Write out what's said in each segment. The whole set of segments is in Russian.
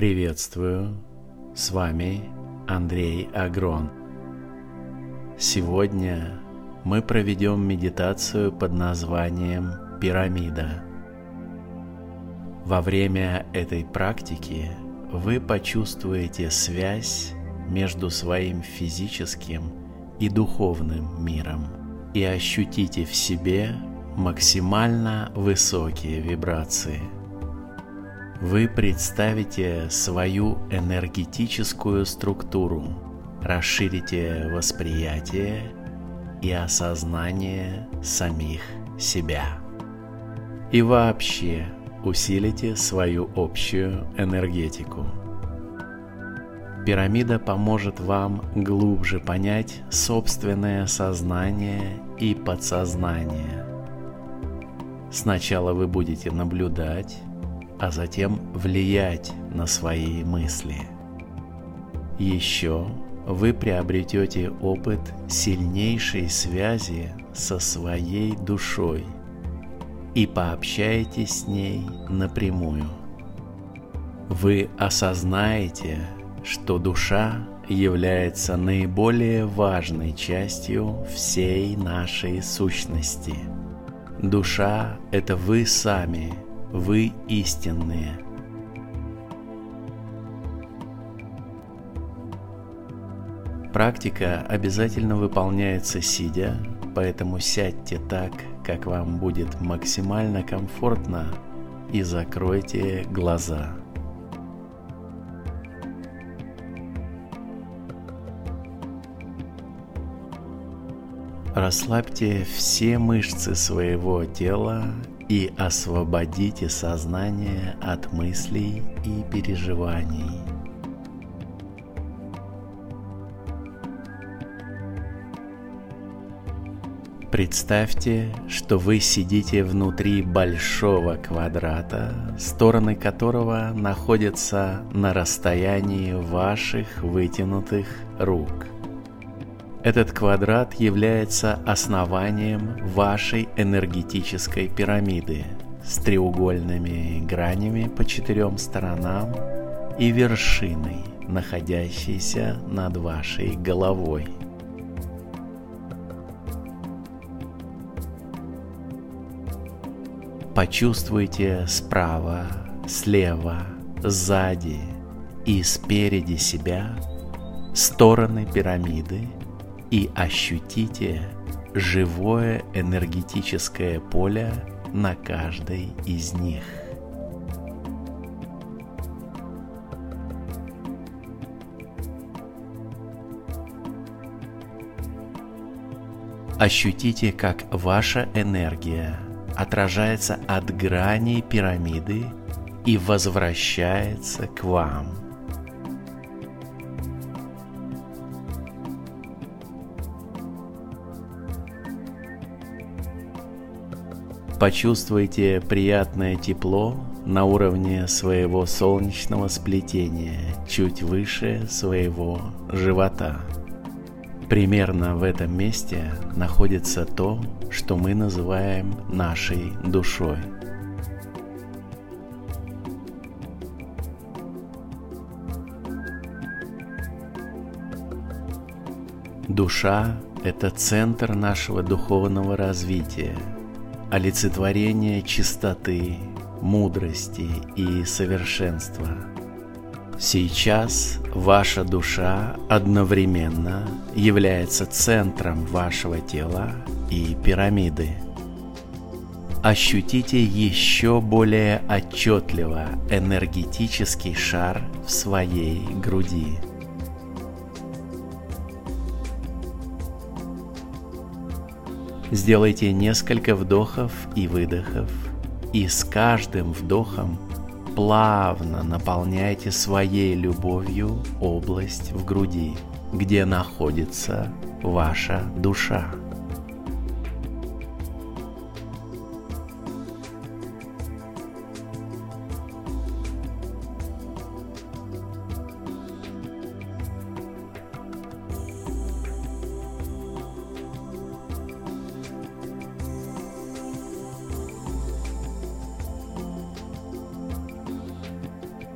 Приветствую, с вами Андрей Агрон. Сегодня мы проведем медитацию под названием «Пирамида». Во время этой практики вы почувствуете связь между своим физическим и духовным миром и ощутите в себе максимально высокие вибрации. Вы представите свою энергетическую структуру, расширите восприятие и осознание самих себя. И вообще усилите свою общую энергетику. Пирамида поможет вам глубже понять собственное сознание и подсознание. Сначала вы будете наблюдать, а затем влиять на свои мысли. Еще вы приобретете опыт сильнейшей связи со своей душой и пообщаетесь с ней напрямую. Вы осознаете, что душа является наиболее важной частью всей нашей сущности. Душа – это вы сами, вы истинные. Практика обязательно выполняется сидя, поэтому сядьте так, как вам будет максимально комфортно и закройте глаза. Расслабьте все мышцы своего тела и освободите сознание от мыслей и переживаний. Представьте, что вы сидите внутри большого квадрата, стороны которого находятся на расстоянии ваших вытянутых рук – этот квадрат является основанием вашей энергетической пирамиды с треугольными гранями по четырем сторонам и вершиной, находящейся над вашей головой. Почувствуйте справа, слева, сзади и спереди себя стороны пирамиды – и ощутите живое энергетическое поле на каждой из них. Ощутите, как ваша энергия отражается от граней пирамиды и возвращается к вам – Почувствуйте приятное тепло на уровне своего солнечного сплетения, чуть выше своего живота. Примерно в этом месте находится то, что мы называем нашей душой. Душа – это центр нашего духовного развития – олицетворение чистоты, мудрости и совершенства. Сейчас ваша душа одновременно является центром вашего тела и пирамиды. Ощутите еще более отчетливо энергетический шар в своей груди – Сделайте несколько вдохов и выдохов, и с каждым вдохом плавно наполняйте своей любовью область в груди, где находится ваша душа.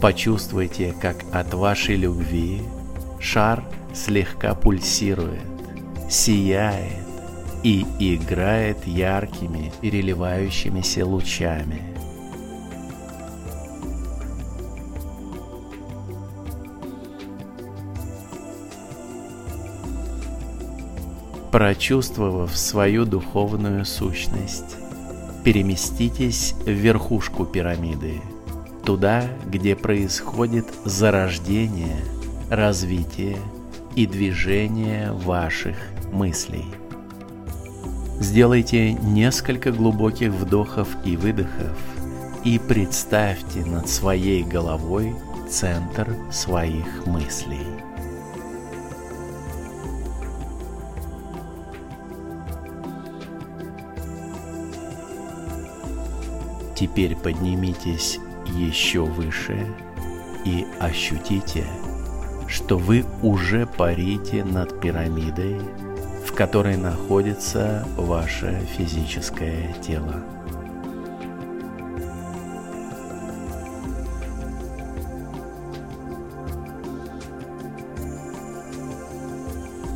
Почувствуйте, как от вашей любви шар слегка пульсирует, сияет и играет яркими переливающимися лучами. Прочувствовав свою духовную сущность, переместитесь в верхушку пирамиды – туда, где происходит зарождение, развитие и движение ваших мыслей. Сделайте несколько глубоких вдохов и выдохов и представьте над своей головой центр своих мыслей. Теперь поднимитесь еще выше и ощутите, что вы уже парите над пирамидой, в которой находится ваше физическое тело.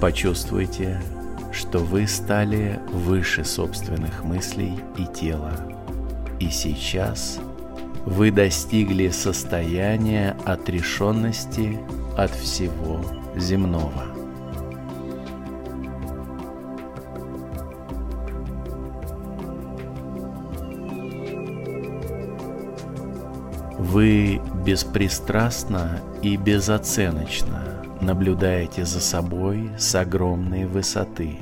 Почувствуйте, что вы стали выше собственных мыслей и тела и сейчас вы достигли состояния отрешенности от всего земного. Вы беспристрастно и безоценочно наблюдаете за собой с огромной высоты.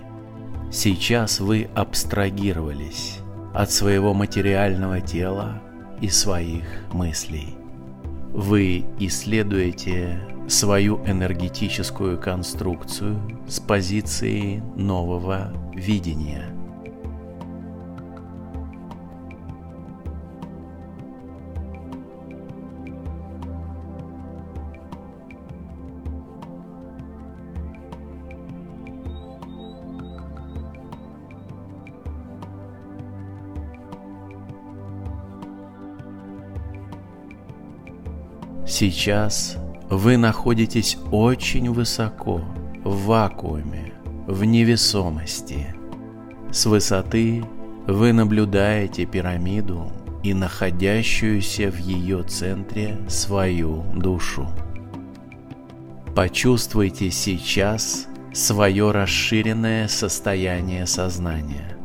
Сейчас вы абстрагировались от своего материального тела и своих мыслей. Вы исследуете свою энергетическую конструкцию с позиции нового видения – Сейчас вы находитесь очень высоко, в вакууме, в невесомости. С высоты вы наблюдаете пирамиду и находящуюся в ее центре свою душу. Почувствуйте сейчас свое расширенное состояние сознания.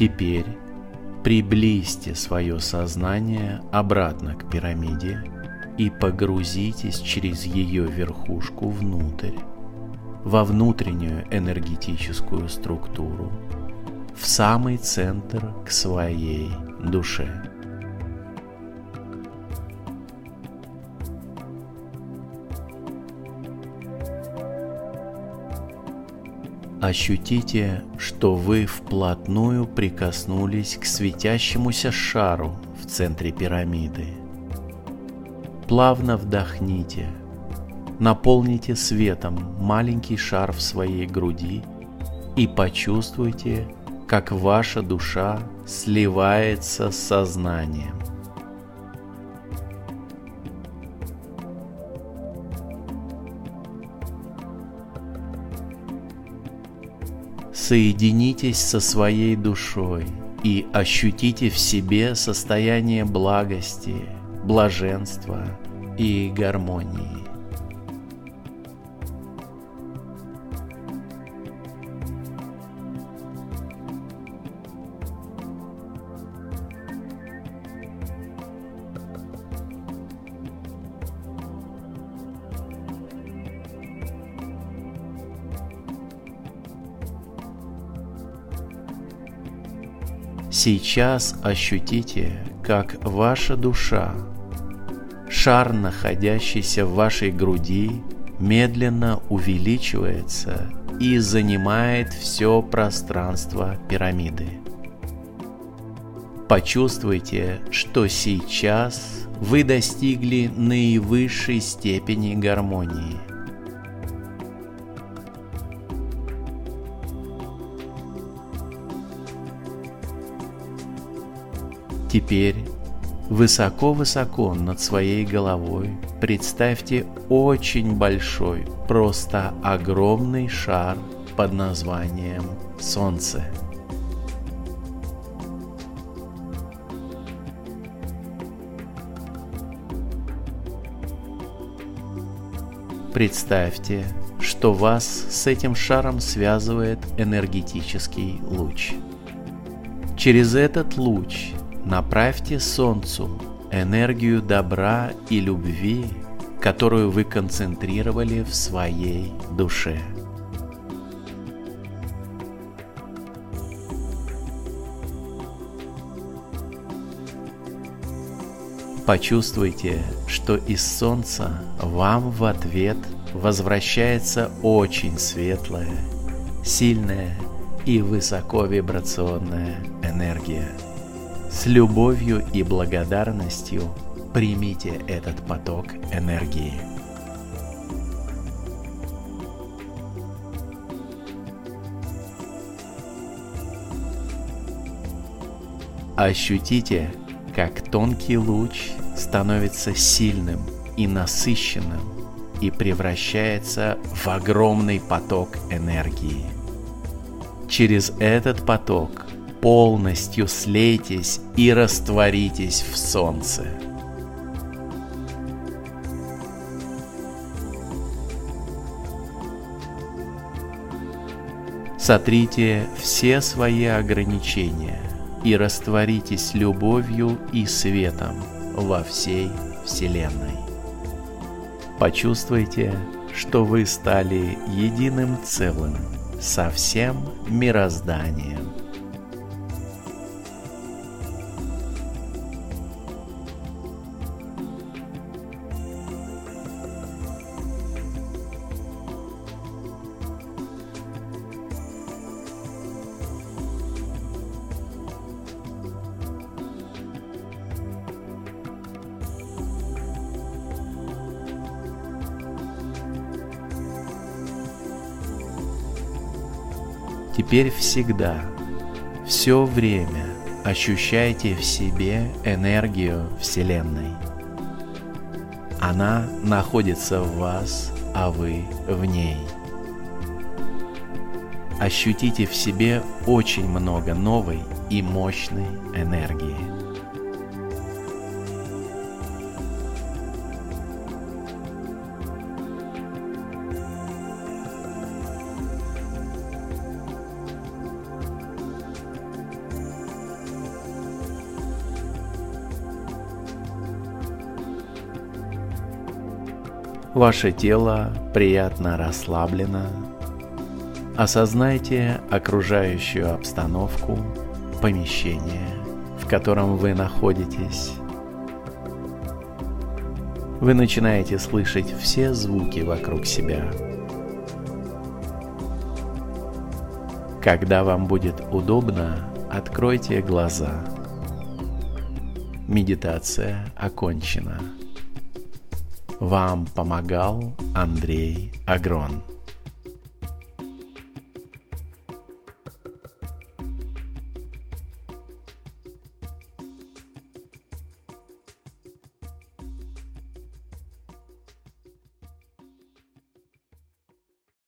Теперь приблизьте свое сознание обратно к пирамиде и погрузитесь через ее верхушку внутрь, во внутреннюю энергетическую структуру, в самый центр к своей душе. Ощутите, что вы вплотную прикоснулись к светящемуся шару в центре пирамиды. Плавно вдохните, наполните светом маленький шар в своей груди и почувствуйте, как ваша душа сливается с сознанием. Соединитесь со своей душой и ощутите в себе состояние благости, блаженства и гармонии. Сейчас ощутите, как ваша душа, шар, находящийся в вашей груди, медленно увеличивается и занимает все пространство пирамиды. Почувствуйте, что сейчас вы достигли наивысшей степени гармонии. Теперь высоко-высоко над своей головой представьте очень большой, просто огромный шар под названием Солнце. Представьте, что вас с этим шаром связывает энергетический луч. Через этот луч направьте Солнцу энергию добра и любви, которую вы концентрировали в своей душе. Почувствуйте, что из Солнца вам в ответ возвращается очень светлая, сильная и высоковибрационная энергия. С любовью и благодарностью примите этот поток энергии. Ощутите, как тонкий луч становится сильным и насыщенным и превращается в огромный поток энергии. Через этот поток полностью слейтесь и растворитесь в солнце. Сотрите все свои ограничения и растворитесь любовью и светом во всей Вселенной. Почувствуйте, что вы стали единым целым со всем мирозданием. Теперь всегда, все время ощущайте в себе энергию Вселенной. Она находится в вас, а вы в ней. Ощутите в себе очень много новой и мощной энергии. Ваше тело приятно расслаблено. Осознайте окружающую обстановку, помещение, в котором вы находитесь. Вы начинаете слышать все звуки вокруг себя. Когда вам будет удобно, откройте глаза. Медитация окончена. Вам помогал Андрей Агрон.